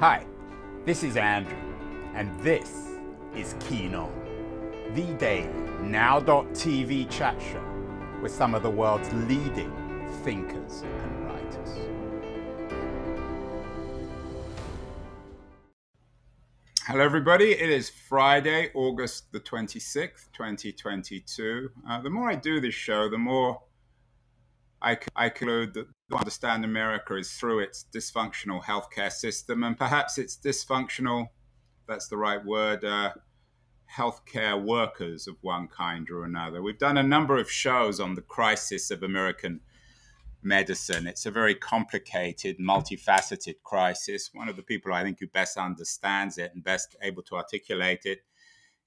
Hi, this is Andrew, and this is Keen On, the daily now.tv chat show with some of the world's leading thinkers and writers. Hello, everybody. It is Friday, August the 26th, 2022. Uh, the more I do this show, the more I, conclude that understand America is through its dysfunctional healthcare system, and perhaps its dysfunctional, that's the right word, uh, healthcare workers of one kind or another. We've done a number of shows on the crisis of American medicine. It's a very complicated, multifaceted crisis. One of the people I think who best understands it and best able to articulate it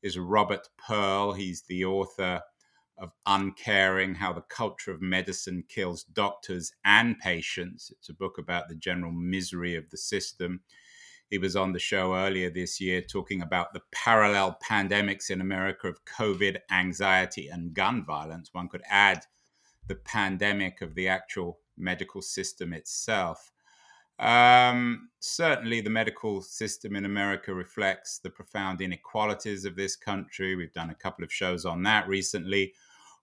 is Robert Pearl. He's the author of Uncaring How the Culture of Medicine Kills Doctors and Patients. It's a book about the general misery of the system. He was on the show earlier this year talking about the parallel pandemics in America of COVID, anxiety, and gun violence. One could add the pandemic of the actual medical system itself. Um, certainly, the medical system in America reflects the profound inequalities of this country. We've done a couple of shows on that recently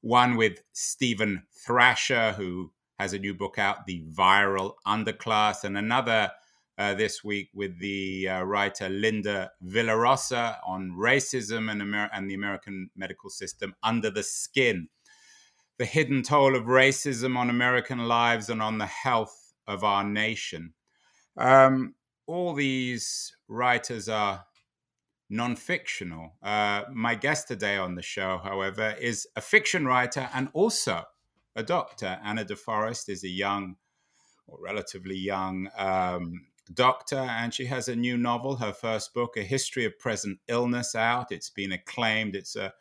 one with Stephen Thrasher, who has a new book out, The Viral Underclass, and another uh, this week with the uh, writer Linda Villarosa on racism and, Amer- and the American medical system under the skin. The hidden toll of racism on American lives and on the health of our nation. Um, all these writers are non fictional. Uh, my guest today on the show, however, is a fiction writer and also a doctor. Anna DeForest is a young, or relatively young, um, doctor, and she has a new novel, her first book, A History of Present Illness, out. It's been acclaimed. It's a,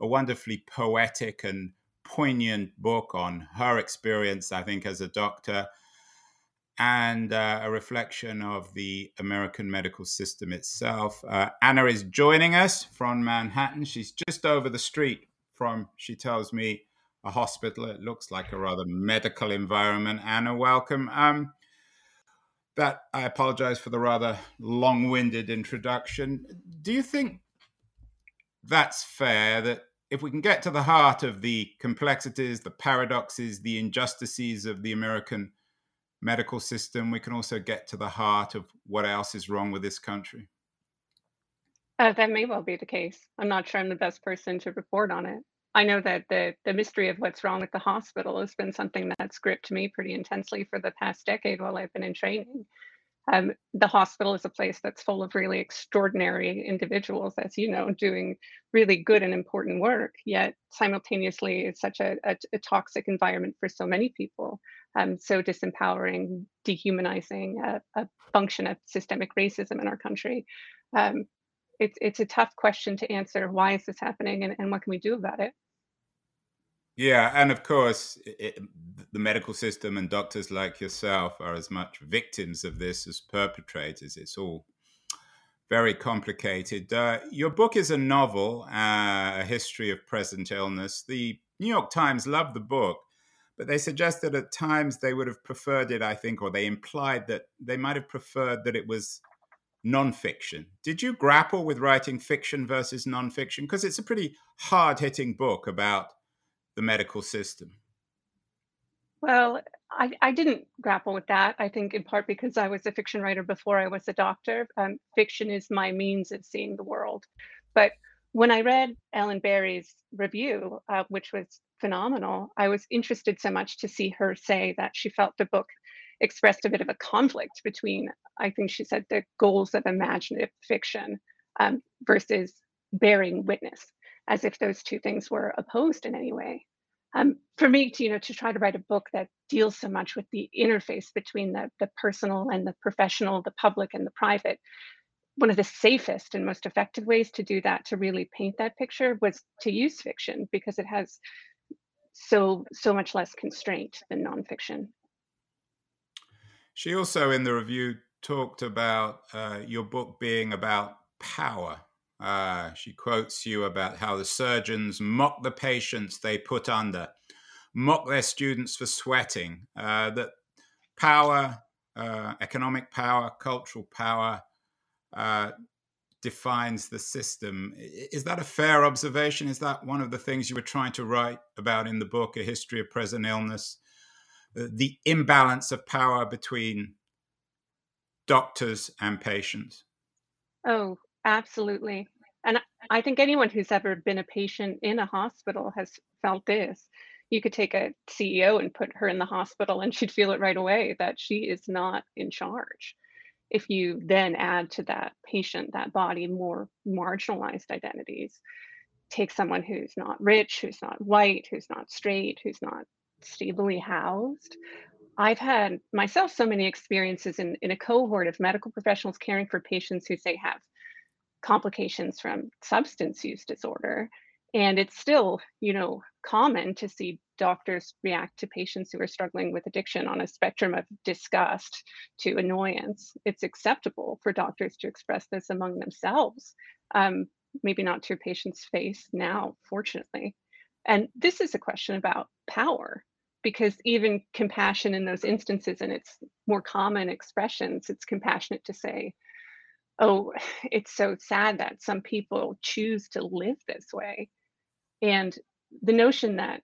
a wonderfully poetic and poignant book on her experience, I think, as a doctor and uh, a reflection of the American medical system itself. Uh, Anna is joining us from Manhattan. She's just over the street from, she tells me, a hospital. It looks like a rather medical environment. Anna, welcome. Um, that I apologize for the rather long-winded introduction. Do you think that's fair? That if we can get to the heart of the complexities, the paradoxes, the injustices of the American medical system, we can also get to the heart of what else is wrong with this country. Uh, that may well be the case. I'm not sure I'm the best person to report on it. I know that the the mystery of what's wrong with the hospital has been something that's gripped me pretty intensely for the past decade while I've been in training. Um, the hospital is a place that's full of really extraordinary individuals, as you know, doing really good and important work. Yet simultaneously, it's such a, a, a toxic environment for so many people um, so disempowering, dehumanizing a, a, function of systemic racism in our country. Um, it's it's a tough question to answer. Why is this happening, and, and what can we do about it? Yeah, and of course, it, the medical system and doctors like yourself are as much victims of this as perpetrators. It's all very complicated. Uh, your book is a novel, uh, a history of present illness. The New York Times loved the book but they suggested at times they would have preferred it, I think, or they implied that they might have preferred that it was nonfiction. Did you grapple with writing fiction versus nonfiction? Because it's a pretty hard hitting book about the medical system. Well, I, I, didn't grapple with that. I think in part because I was a fiction writer before I was a doctor. Um, fiction is my means of seeing the world. But when I read Ellen Barry's review, uh, which was phenomenal, I was interested so much to see her say that she felt the book expressed a bit of a conflict between, I think she said, the goals of imaginative fiction um, versus bearing witness, as if those two things were opposed in any way. Um, for me, to, you know, to try to write a book that deals so much with the interface between the, the personal and the professional, the public and the private, one of the safest and most effective ways to do that to really paint that picture was to use fiction because it has so so much less constraint than nonfiction. She also in the review talked about uh, your book being about power. Uh, she quotes you about how the surgeons mock the patients they put under mock their students for sweating uh, that power uh, economic power cultural power uh, defines the system. Is that a fair observation? Is that one of the things you were trying to write about in the book, A History of Present Illness? Uh, the imbalance of power between doctors and patients? Oh, absolutely. And I think anyone who's ever been a patient in a hospital has felt this. You could take a CEO and put her in the hospital, and she'd feel it right away that she is not in charge. If you then add to that patient, that body, more marginalized identities, take someone who's not rich, who's not white, who's not straight, who's not stably housed. I've had myself so many experiences in, in a cohort of medical professionals caring for patients who say have complications from substance use disorder. And it's still, you know, common to see doctors react to patients who are struggling with addiction on a spectrum of disgust to annoyance. It's acceptable for doctors to express this among themselves, um, maybe not to a patient's face now, fortunately. And this is a question about power because even compassion in those instances and its more common expressions, it's compassionate to say, oh, it's so sad that some people choose to live this way. And the notion that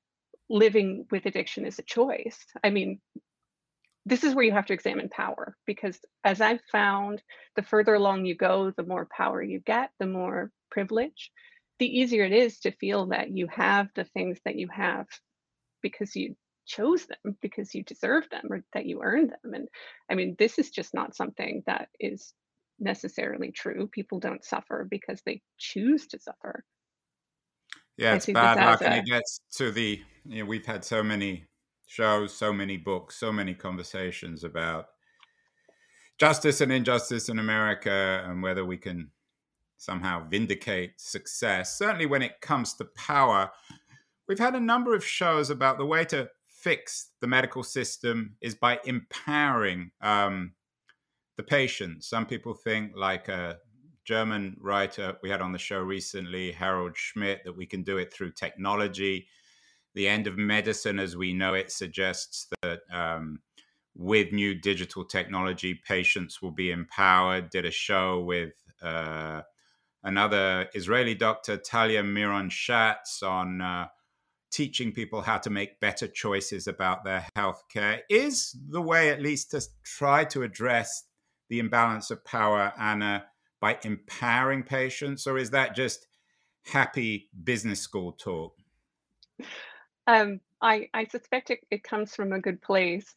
living with addiction is a choice, I mean, this is where you have to examine power because as I've found, the further along you go, the more power you get, the more privilege, the easier it is to feel that you have the things that you have because you chose them because you deserve them or that you earned them. And I mean, this is just not something that is necessarily true. People don't suffer because they choose to suffer. Yeah, it's bad luck, and it gets to the. You know, we've had so many shows, so many books, so many conversations about justice and injustice in America, and whether we can somehow vindicate success. Certainly, when it comes to power, we've had a number of shows about the way to fix the medical system is by empowering um, the patient. Some people think, like a German writer we had on the show recently, Harald Schmidt, that we can do it through technology. The end of medicine, as we know it, suggests that um, with new digital technology, patients will be empowered. Did a show with uh, another Israeli doctor, Talya Miron-Shatz, on uh, teaching people how to make better choices about their healthcare is the way, at least, to try to address the imbalance of power, Anna, by empowering patients, or is that just happy business school talk? Um, I, I suspect it, it comes from a good place,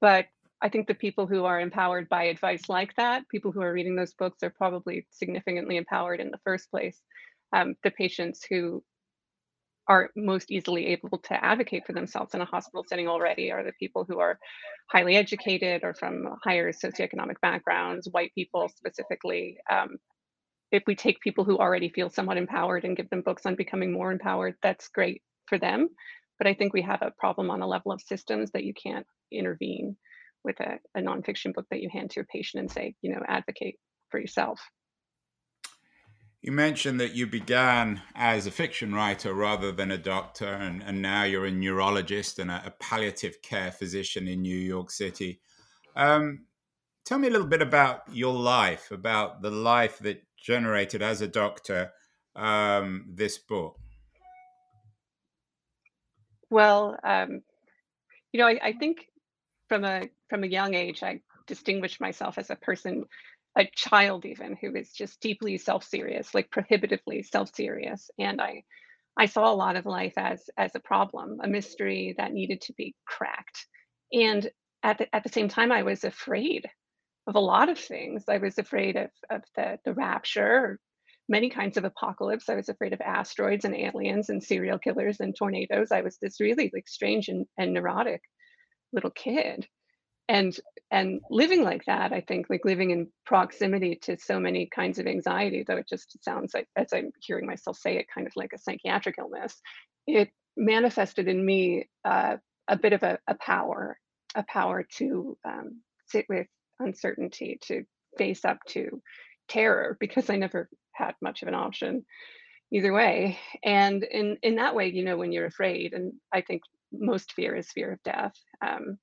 but I think the people who are empowered by advice like that, people who are reading those books, are probably significantly empowered in the first place. Um, the patients who are most easily able to advocate for themselves in a hospital setting already are the people who are highly educated or from higher socioeconomic backgrounds, white people specifically. Um, if we take people who already feel somewhat empowered and give them books on becoming more empowered, that's great for them. But I think we have a problem on a level of systems that you can't intervene with a, a nonfiction book that you hand to a patient and say, you know, advocate for yourself. You mentioned that you began as a fiction writer rather than a doctor, and, and now you're a neurologist and a, a, palliative care physician in New York City. Um, tell me a little bit about your life, about the life that generated as a doctor um, this book. Well, um, you know, I, I think from a from a young age, I distinguished myself as a person a child even who was just deeply self-serious like prohibitively self-serious and i i saw a lot of life as as a problem a mystery that needed to be cracked. And at the, at the same time i was afraid of a lot of things. I was afraid of of the the rapture many kinds of apocalypse. I was afraid of asteroids and aliens and serial killers and tornadoes. I was this really like strange and, and neurotic little kid and and living like that i think like living in proximity to so many kinds of anxiety though it just sounds like as i'm hearing myself say it kind of like a psychiatric illness it manifested in me uh, a bit of a, a, power a power to um, sit with uncertainty to face up to terror because i never had much of an option either way. And in in that way you know when you're afraid and i think most fear is fear of death um,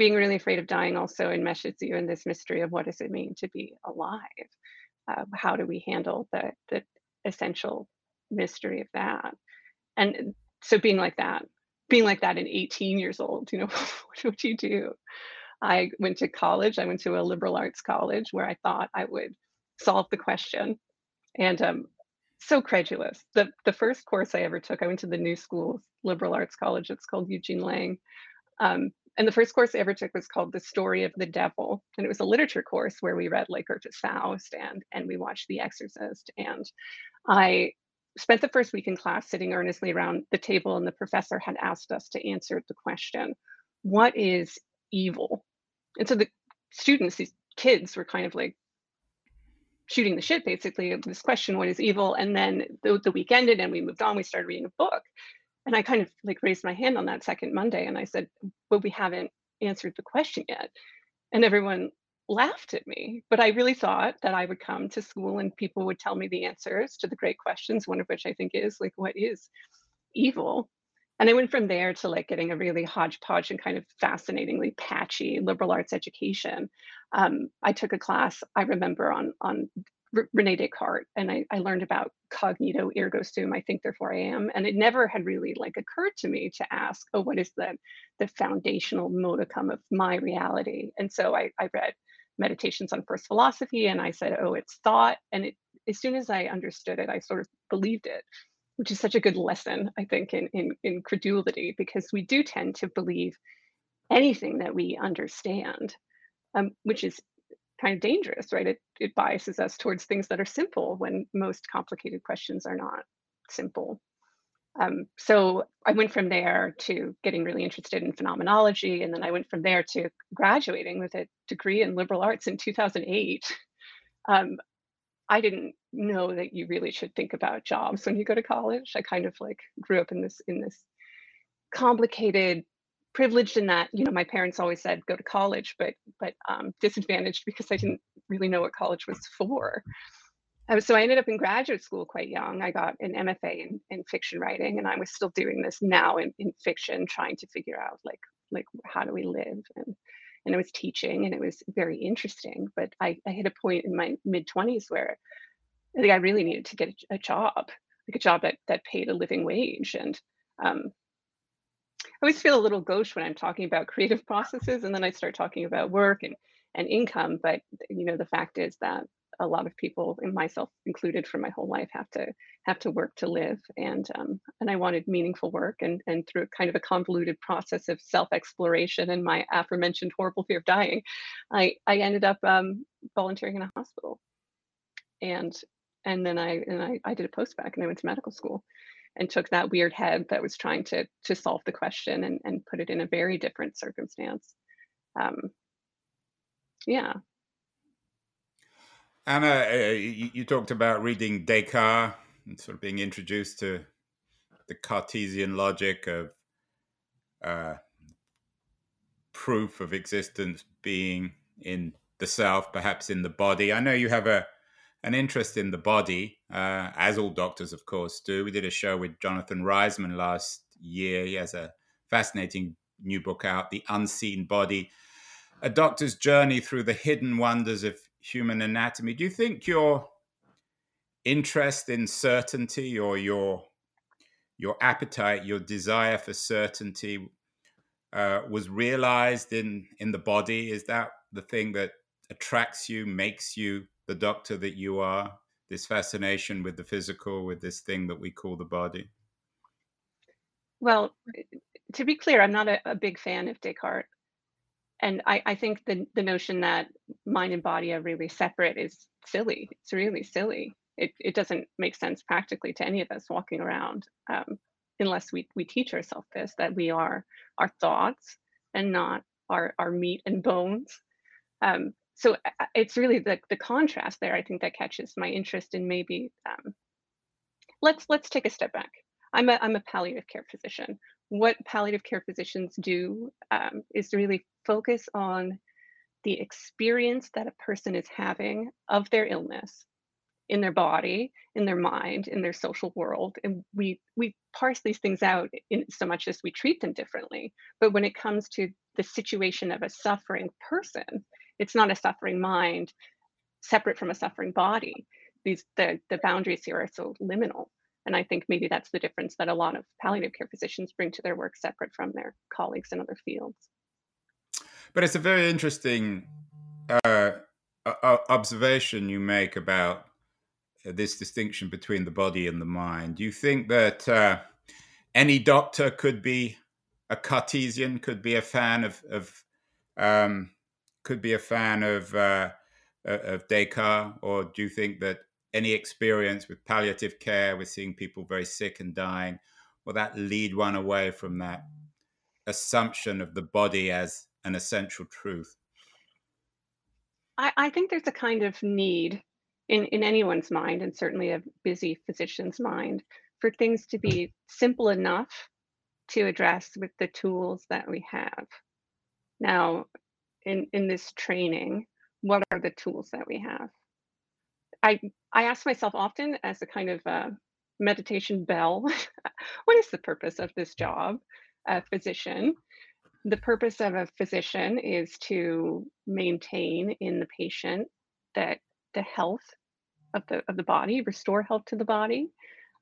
being really afraid of dying also enmeshes you in this mystery of what does it mean to be alive uh, how do we handle the the essential mystery of that? And so being like that, being like that in 18 years old, you know, what would you do? I went to college. I went to a liberal arts college where I thought I would solve the question. And um, so credulous. The the first course I ever took, I went to the New School Liberal Arts College. It's called Eugene Lang. Um, and the first course I ever took was called The Story of the Devil. And it was a literature course where we read like Goethe's Faust and and we watched The Exorcist. And I spent the first week in class sitting earnestly around the table, and the professor had asked us to answer the question, what is evil? And so the students, these kids were kind of like shooting the shit basically this question, what is evil? And then the, the week ended and we moved on, we started reading a book. And I kind of like raised my hand on that second Monday and I said, but we haven't answered the question yet. And everyone laughed at me, but I really thought that I would come to school and people would tell me the answers to the great questions, one of which I think is like, what is evil? And I went from there to like getting a really hodgepodge and kind of fascinatingly patchy liberal arts education. Um, I took a class I remember on on Rene Descartes, and I, I learned about cogito ergo sum. I think therefore I am, and it never had really like occurred to me to ask, oh, what is the the foundational modicum of my reality? And so I, I read meditations on first philosophy, and I said, oh, it's thought. And it, as soon as I understood it, I sort of believed it which is such a good lesson, I think, in, in, in credulity, because we do tend to believe anything that we understand, um, which is kind of dangerous, right? It, it biases us towards things that are simple when most complicated questions are not simple. Um, so I went from there to getting really interested in phenomenology, and then I went from there to graduating with a degree in liberal arts in 2008. Um, I didn't know that you really should think about jobs when you go to college. I kind of like grew up in this in this complicated privileged in that you know my parents always said go to college but but um, disadvantaged because i didn't really know what college was for um, so i ended up in graduate school quite young i got an mfa in, in fiction writing and i was still doing this now in, in fiction trying to figure out like like how do we live and and I was teaching and it was very interesting. But I, I hit a point in my mid 20s where I think I really needed to get a, a, job, like a job that, that paid a living wage. And um, I always feel a little gauche when I'm talking about creative processes and then I start talking about work and, and income. But you know, the fact is that a lot of people, and myself included, for my whole life, have to have to work to live, and um, and I wanted meaningful work, and and through kind of a convoluted process of self exploration and my aforementioned horrible fear of dying, I I ended up um, volunteering in a hospital, and and then I and I, I did a postbac and I went to medical school and took that weird head that was trying to to solve the question and and put it in a very different circumstance. Um, yeah, Anna, uh, you, you, talked about reading Descartes and sort of being introduced to the Cartesian logic of uh, proof of existence being in the self, perhaps in the body. I know you have a an interest in the body, uh, as all doctors, of course, do. We did a show with Jonathan Reisman last year. He has a fascinating new book out, The Unseen Body, a doctor's journey through the hidden wonders of human anatomy. Do you think your interest in certainty or your your appetite, your desire for certainty uh, was realized in in the body? Is that the thing that attracts you, makes you the doctor that you are? This fascination with the physical, with this thing that we call the body. Well, to be clear, I'm not a, a big fan of Descartes and I, I think the, the notion that mind and body are really separate is silly. It's really silly. It, it doesn't make sense practically to any of us walking around um, unless we, we teach ourselves this, that we are our thoughts and not our, our meat and bones. Um, so it's really the, the contrast there, I think that catches my interest in maybe, um, let's, let's take a step back. I'm a, I'm a palliative care physician what palliative care physicians do um, is really focus on the experience that a person is having of their illness in their body in their mind in their social world and we we parse these things out in so much as we treat them differently but when it comes to the situation of a suffering person it's not a suffering mind separate from a suffering body. These the the boundaries here are so liminal. And I think maybe that's the difference that a lot of palliative care physicians bring to their work separate from their colleagues in other fields. But it's a very interesting uh, observation you make about this distinction between the body and the mind. Do you think that uh, any doctor could be a Cartesian, could be a fan of, of um, could be a fan of uh, of Descartes, or do you think that any experience with palliative care, with seeing people very sick and dying, will that lead one away from that assumption of the body as an essential truth? I, I think there's a kind of need in, in anyone's mind, and certainly a busy physician's mind, for things to be simple enough to address with the tools that we have. Now, in, in this training, what are the tools that we have? I I ask myself often as a kind of uh, meditation bell, what is the purpose of this job, a physician? The purpose of a physician is to maintain in the patient that the health of the of the body, restore health to the body.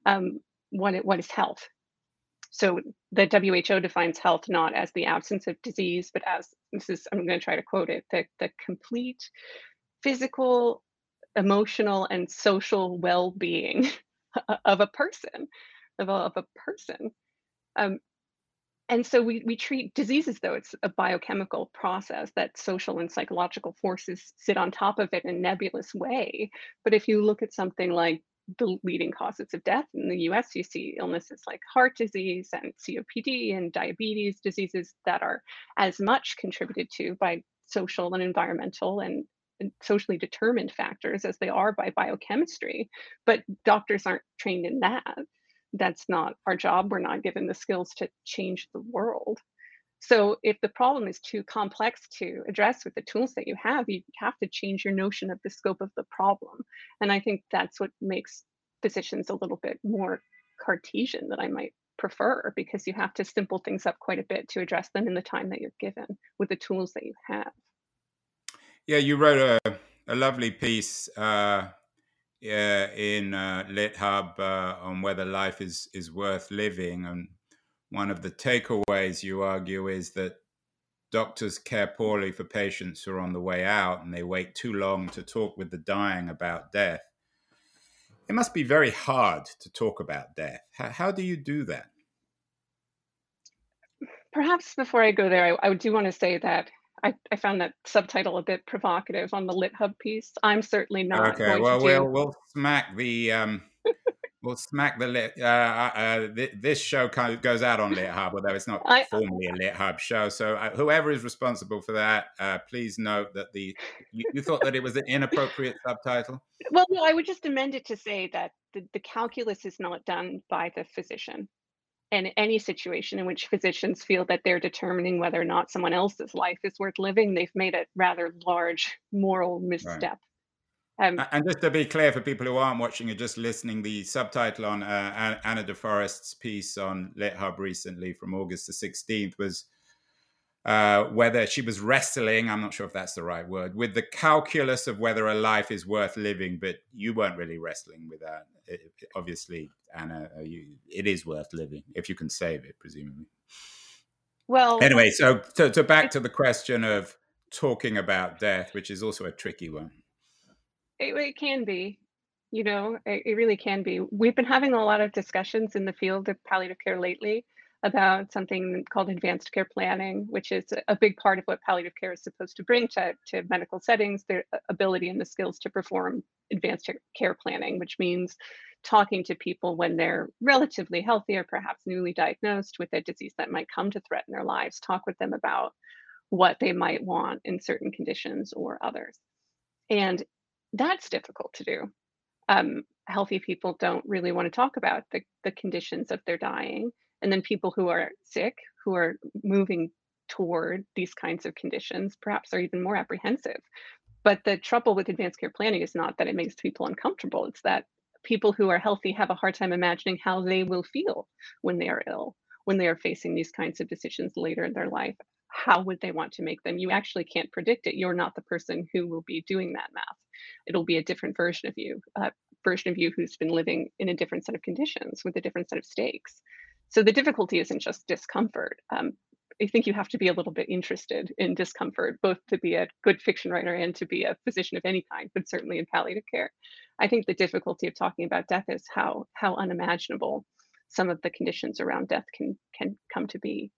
Um, what it, what is health? So the WHO defines health not as the absence of disease, but as this is I'm going to try to quote it the the complete physical, emotional, and social well-being of a person, of a, of a person. Um, and so we, we treat diseases though it's a biochemical process that social and psychological forces sit on top of it in a nebulous way but if you look at something like the leading causes of death in the us you see illnesses like heart disease and copd and diabetes diseases that are as much contributed to by social and environmental and socially determined factors as they are by biochemistry but doctors aren't trained in that that's not our job. We're not given the skills to change the world. So if the problem is too complex to address with the tools that you have, you have to change your notion of the scope of the problem. And I think that's what makes physicians a little bit more Cartesian that I might prefer because you have to simple things up quite a bit to address them in the time that you're given with the tools that you have. Yeah, you wrote a, a lovely piece uh, uh, in uh, LitHub uh, on whether life is is worth living, and one of the takeaways you argue is that doctors care poorly for patients who are on the way out, and they wait too long to talk with the dying about death. It must be very hard to talk about death. How, how do you do that? Perhaps before I go there, I, I do want to say that I, I found that subtitle a bit provocative on the LitHub piece. I'm certainly not. Okay, well, we'll we'll smack the um, we'll smack the lit. Uh, uh, uh th- this show kind of goes out on LitHub, although it's not I, formally a LitHub show. So uh, whoever is responsible for that, uh, please note that the you, you, thought that it was an inappropriate subtitle. Well, no, I would just amend it to say that the, the calculus is not done by the physician and any situation in which physicians feel that they're determining whether or not someone else's life is worth living, they've made a rather large moral misstep. Right. Um, and just to be clear for people who aren't watching or just listening, the subtitle on uh, Anna DeForest's piece on LitHub recently from August the 16th was uh, whether she was wrestling, I'm not sure if that's the right word, with the calculus of whether a life is worth living, but you weren't really wrestling with that. It, obviously, Anna, uh, you, it is worth living if you can save it, presumably. Well, anyway, so, so, so back to the question of talking about death, which is also a tricky one. It, it can be, you know, it, it really can be. We've been having a lot of discussions in the field of palliative care lately about something called advanced care planning, which is a big part of what palliative care is supposed to bring to, to medical settings, their ability and the skills to perform advanced care planning, which means talking to people when they're relatively healthy or perhaps newly diagnosed with a disease that might come to threaten their lives, talk with them about what they might want in certain conditions or others. And that's difficult to do. Um, healthy people don't really want to talk about the, the conditions of their dying and then people who are sick, who are moving toward these kinds of conditions, perhaps are even more apprehensive. But the trouble with advanced care planning is not that it makes people uncomfortable, it's that people who are healthy have a hard time imagining how they will feel when they are ill, when they are facing these kinds of decisions later in their life. How would they want to make them? You actually can't predict it. You're not the person who will be doing that math. It'll be a different version of you, a version of you who's been living in a different set of conditions with a different set of stakes. So the difficulty isn't just discomfort. Um, I think you have to be a little bit interested in discomfort, both to be a good fiction writer and to be a physician of any kind, but certainly in palliative care. I think the difficulty of talking about death is how how unimaginable some of the conditions around death can can come to be.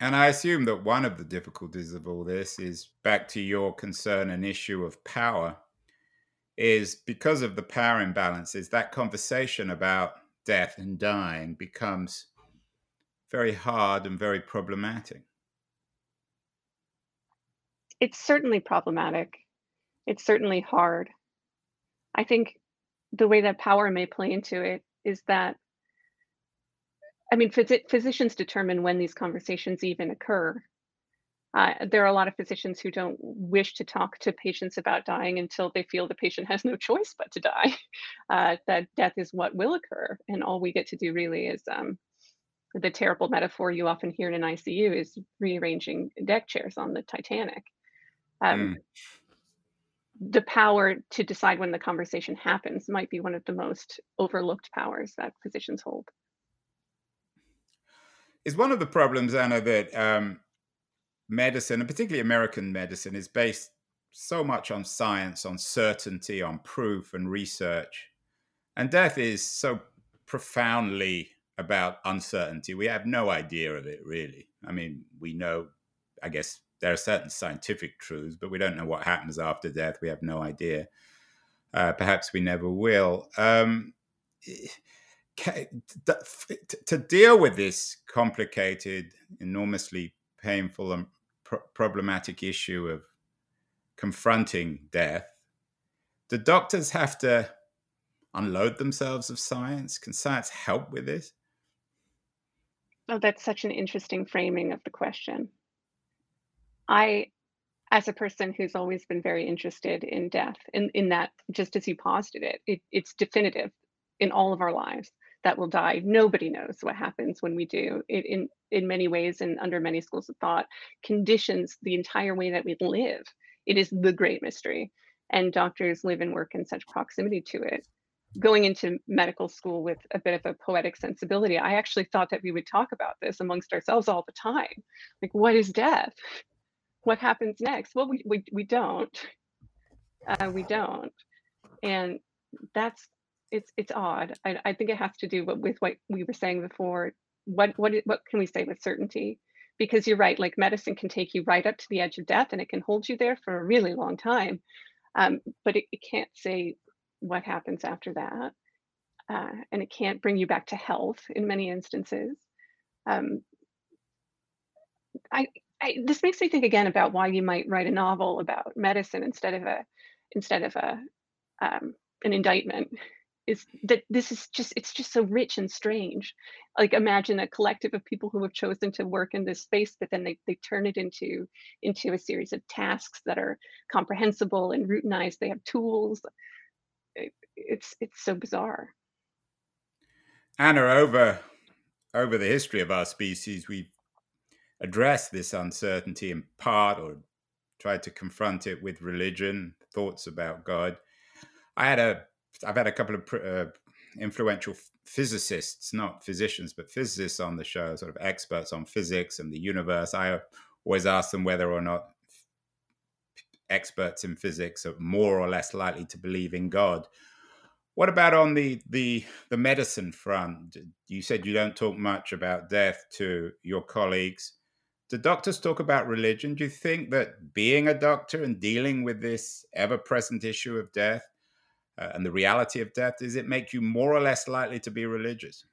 And I assume that one of the difficulties of all this is back to your concern and issue of power, is because of the power imbalances, that conversation about death and dying becomes very hard and very problematic. It's certainly problematic. It's certainly hard. I think the way that power may play into it is that, I mean, phys- physicians determine when these conversations even occur. Uh, there are a lot of physicians who don't wish to talk to patients about dying until they feel the patient has no choice but to die. Uh, that death is what will occur, and all we get to do really is um, the terrible metaphor you often hear in an ICU is rearranging deck chairs on the Titanic. Um, mm. The power to decide when the conversation happens might be one of the most overlooked powers that physicians hold. Is one of the problems, Anna, that um, medicine, and particularly American medicine, is based so much on science, on certainty, on proof and research. And death is so profoundly about uncertainty. We have no idea of it, really. I mean, we know, I guess, there are certain scientific truths, but we don't know what happens after death. We have no idea. Uh, perhaps we never will. Um, to deal with this complicated, enormously painful, and problematic issue of confronting death, the doctors have to unload themselves of science? Can science help with this? Oh, that's such an interesting framing of the question. I, as a person who's always been very interested in death, in, in that, just as you posited it, it, it's definitive in all of our lives that we'll die. Nobody knows what happens when we do. It in in many ways and under many schools of thought conditions the entire way that we live. It is the great mystery, and doctors live and work in such proximity to it going into medical school with a bit of a poetic sensibility, I actually thought that we would talk about this amongst ourselves all the time. Like, what is death? What happens next? Well, we we, we don't. Uh, we don't, and that's it's it's odd. I, I think it has to do with what we were saying before. What what what can we say with certainty? Because you're right. Like medicine can take you right up to the edge of death, and it can hold you there for a really long time. Um, but it, it can't say what happens after that. Uh, and it can't bring you back to health in many instances. Um, I, I, this makes me think again about why you might write a novel about medicine instead of a instead of a um, an indictment is that this is just it's just so rich and strange like imagine a collective of people who have chosen to work in this space but then they, they turn it into into a series of tasks that are comprehensible and routinized they have tools it's it's so bizarre. Anna, over over the history of our species, we've addressed this uncertainty in part, or tried to confront it with religion, thoughts about God. I had a, I've had a couple of uh, influential physicists, not physicians, but physicists on the show, sort of experts on physics and the universe. I always ask them whether or not experts in physics are more or less likely to believe in God. What about on the the the medicine front? You said you don't talk much about death to your colleagues. Do doctors talk about religion? Do you think that being a doctor and dealing with this ever-present issue of death uh, and the reality of death does it make you more or less likely to be religious?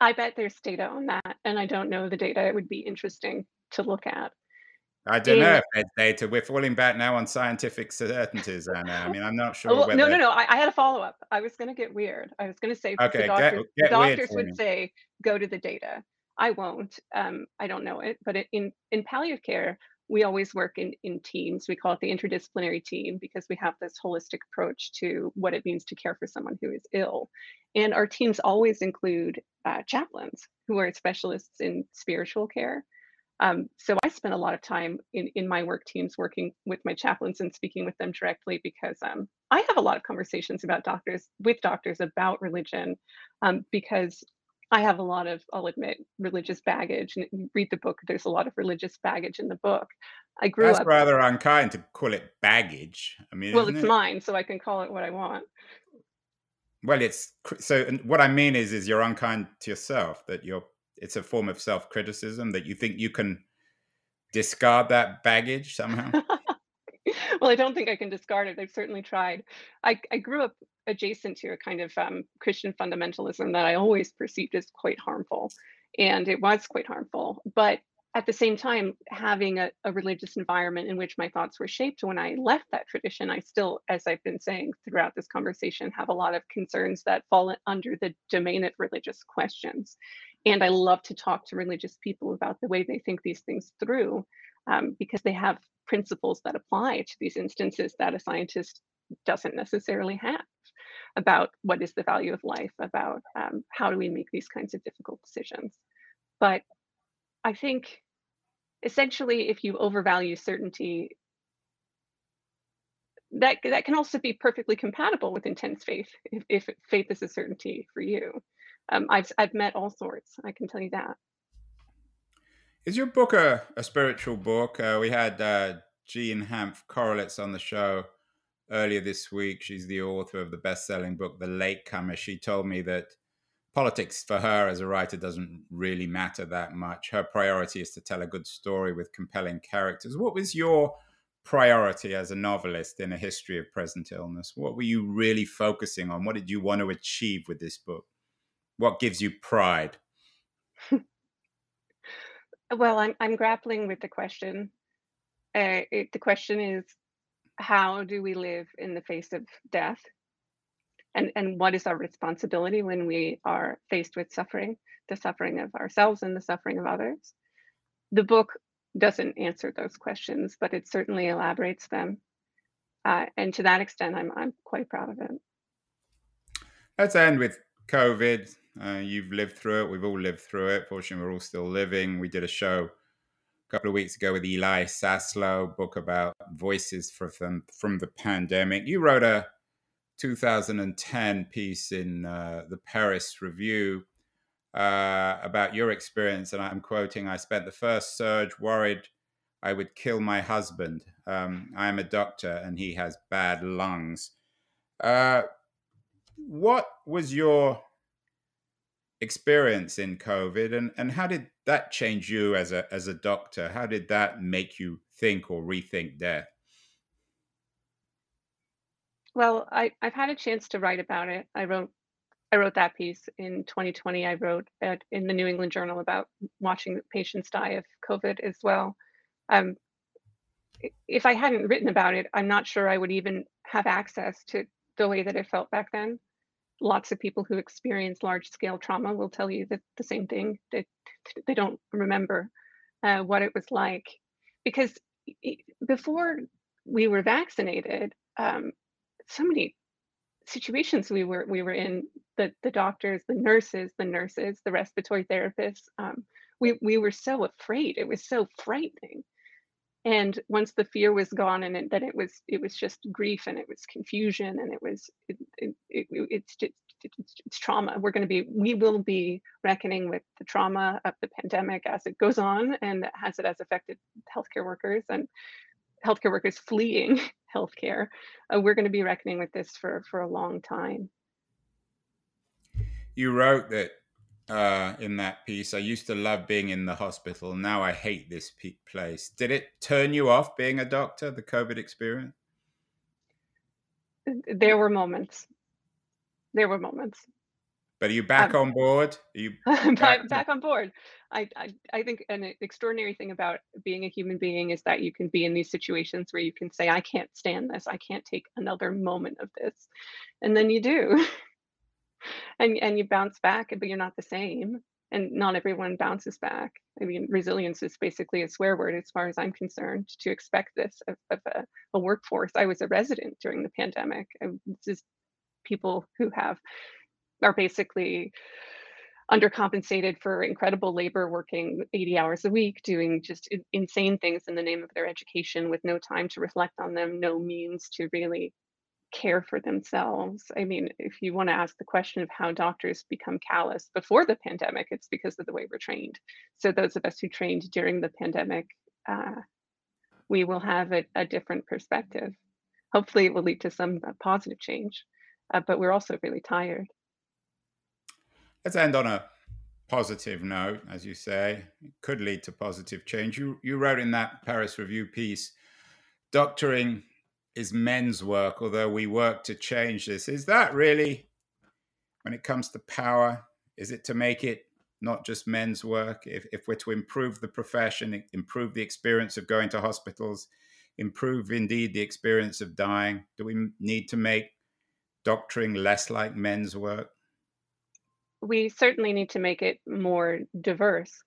I bet there's data on that, and I don't know the data. It would be interesting to look at. I don't know if there's data. We're falling back now on scientific certainties, Anna. I mean, I'm not sure. Oh, whether... No, no, no. I, I had a follow up. I was going to get weird. I was going to say okay, the doctors, get, get the doctors would me. say go to the data. I won't. Um, I don't know it. But in in palliative care, we always work in in teams. We call it the interdisciplinary team because we have this holistic approach to what it means to care for someone who is ill, and our teams always include uh, chaplains who are specialists in spiritual care Um, so I spent a lot of time in, in my work teams working with my chaplains and speaking with them directly because um, I have a lot of conversations about doctors with doctors about religion um, because I have a lot of, I'll admit, religious baggage. And you read the book, there's a lot of religious baggage in the book. I grew That's up. rather unkind to call it baggage. I mean, well, it's it? mine, so I can call it what I want. Well, it's so. And what I mean is, is you're unkind to yourself. That you're. It's a form of self-criticism that you think you can discard that baggage somehow. well, I don't think I can discard it. I've certainly tried. I, I grew up adjacent to a kind of um, Christian fundamentalism that I always perceived as quite harmful, and it was quite harmful. But at the same time, having a, a, religious environment in which my thoughts were shaped when I left that tradition, I still, as I've been saying throughout this conversation, have a lot of concerns that fall under the domain of religious questions. And I love to talk to religious people about the way they think these things through um, because they have principles that apply to these instances that a scientist doesn't necessarily have about what is the value of life, about um, how do we make these kinds of difficult decisions. But I think essentially, if you overvalue certainty, that that can also be perfectly compatible with intense faith if, if faith is a certainty for you. Um, I've I've met all sorts. I can tell you that. Is your book a, a spiritual book? Uh, we had uh, Jean Hanff Korelitz on the show earlier this week. She's the author of the best-selling book, The Latecomer. She told me that politics for her as a writer doesn't really matter that much. Her priority is to tell a good story with compelling characters. What was your priority as a novelist in a history of present illness? What were you really focusing on? What did you want to achieve with this book? What gives you pride? well, I'm I'm grappling with the question. Uh, it, the question is, how do we live in the face of death? and and what is our responsibility when we are faced with suffering the suffering of ourselves and the suffering of others the book doesn't answer those questions but it certainly elaborates them uh, and to that extent i'm i'm quite proud of it let's end with covid uh, you've lived through it we've all lived through it fortunately we're all still living we did a show a couple of weeks ago with Eli Saslow, book about voices from from the pandemic. You wrote a 2010 piece in uh, the Paris Review uh, about your experience, and I'm quoting: "I spent the first surge worried I would kill my husband. Um, I am a doctor, and he has bad lungs." Uh, what was your experience in COVID, and, and how did that change you as a as a doctor? How did that make you think or rethink death? Well, I, I've had a chance to write about it. I wrote I wrote that piece in 2020. I wrote at, in the New England Journal about watching patients die of COVID as well. Um, if I hadn't written about it, I'm not sure I would even have access to the way that it felt back then. Lots of people who experience large scale trauma will tell you that the same thing, that they don't remember uh, what it was like. Because before we were vaccinated, um, so many situations we were we were in the the doctors the nurses the nurses the respiratory therapists um, we we were so afraid it was so frightening and once the fear was gone and it, then it was it was just grief and it was confusion and it was it, it, it it's just it's, it's trauma we're going to be we will be reckoning with the trauma of the pandemic as it goes on and as it has affected healthcare workers and healthcare workers fleeing healthcare. Uh, we're going to be reckoning with this for for a long time. You wrote that uh, in that piece. I used to love being in the hospital. Now I hate this place. Did it turn you off being a doctor? The COVID experience? There were moments. There were moments. But are you back um, on board? Are you back, back on board? I, I, I think an extraordinary thing about being a human being is that you can be in these situations where you can say, I can't stand this. I can't take another moment of this. And then you do. and and you bounce back, but you're not the same. And not everyone bounces back. I mean, resilience is basically a swear word as far as I'm concerned to expect this of, of a, a workforce. I was a resident during the pandemic. this is people who have are basically undercompensated for incredible labor, working 80 hours a week, doing just insane things in the name of their education with no time to reflect on them, no means to really care for themselves. I mean, if you want to ask the question of how doctors become callous before the pandemic, it's because of the way we're trained. So those of us who trained during the pandemic, uh, we will have a, a, different perspective. Hopefully, it will lead to some uh, positive change, uh, but we're also really tired. Let's end on a positive note, as you say. It could lead to positive change. You you wrote in that Paris Review piece, doctoring is men's work, although we work to change this. Is that really, when it comes to power, is it to make it not just men's work? If, if we're to improve the profession, improve the experience of going to hospitals, improve indeed the experience of dying, do we need to make doctoring less like men's work? we certainly need to make it more diverse,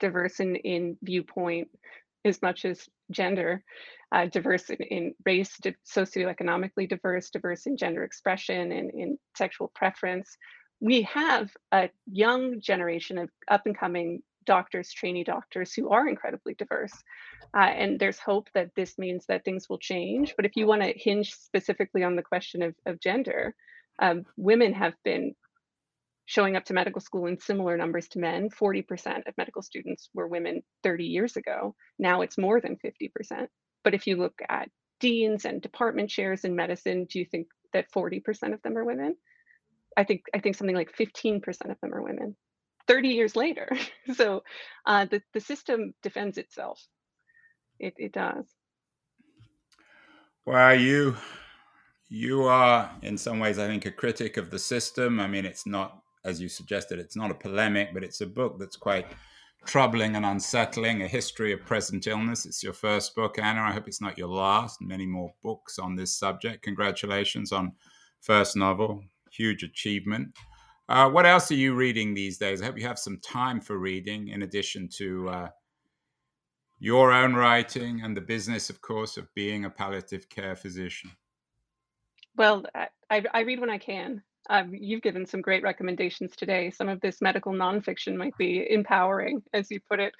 diverse in, in viewpoint as much as gender, uh, diverse in, in race, di- socioeconomically diverse, diverse in gender expression and in sexual preference. We have a young generation of up and coming doctors, trainee doctors who are incredibly diverse. Uh, and there's hope that this means that things will change. But if you want to hinge specifically on the question of, of gender, um, women have been showing up to medical school in similar numbers to men. 40% of medical students were women 30 years ago. Now it's more than 50%. But if you look at deans and department chairs in medicine, do you think that 40% of them are women? I think I think something like 15% of them are women. 30 years later. so uh, the, the system defends itself. It, it does. Well, you you are in some ways, I think, a critic of the system. I mean, it's not as you suggested, it's not a polemic, but it's a book that's quite troubling and unsettling a history of present illness. It's your first book, Anna. I hope it's not your last. Many more books on this subject. Congratulations on first novel. Huge achievement. Uh, what else are you reading these days? I hope you have some time for reading in addition to uh, your own writing and the business, of course, of being a palliative care physician. Well, I, I read when I can. Um, you've given some great recommendations today. Some of this medical nonfiction might be empowering, as you put it,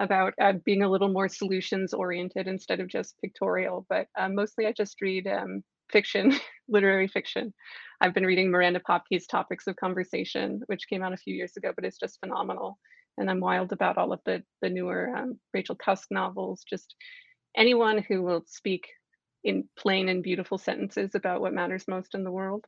about uh, being a little more solutions oriented instead of just pictorial. But uh, mostly I just read um, fiction, literary fiction. I've been reading Miranda Popkey's Topics of Conversation, which came out a few years ago, but it's just phenomenal. And I'm wild about all of the, the newer um, Rachel Cusk novels. Just anyone who will speak in plain and beautiful sentences about what matters most in the world.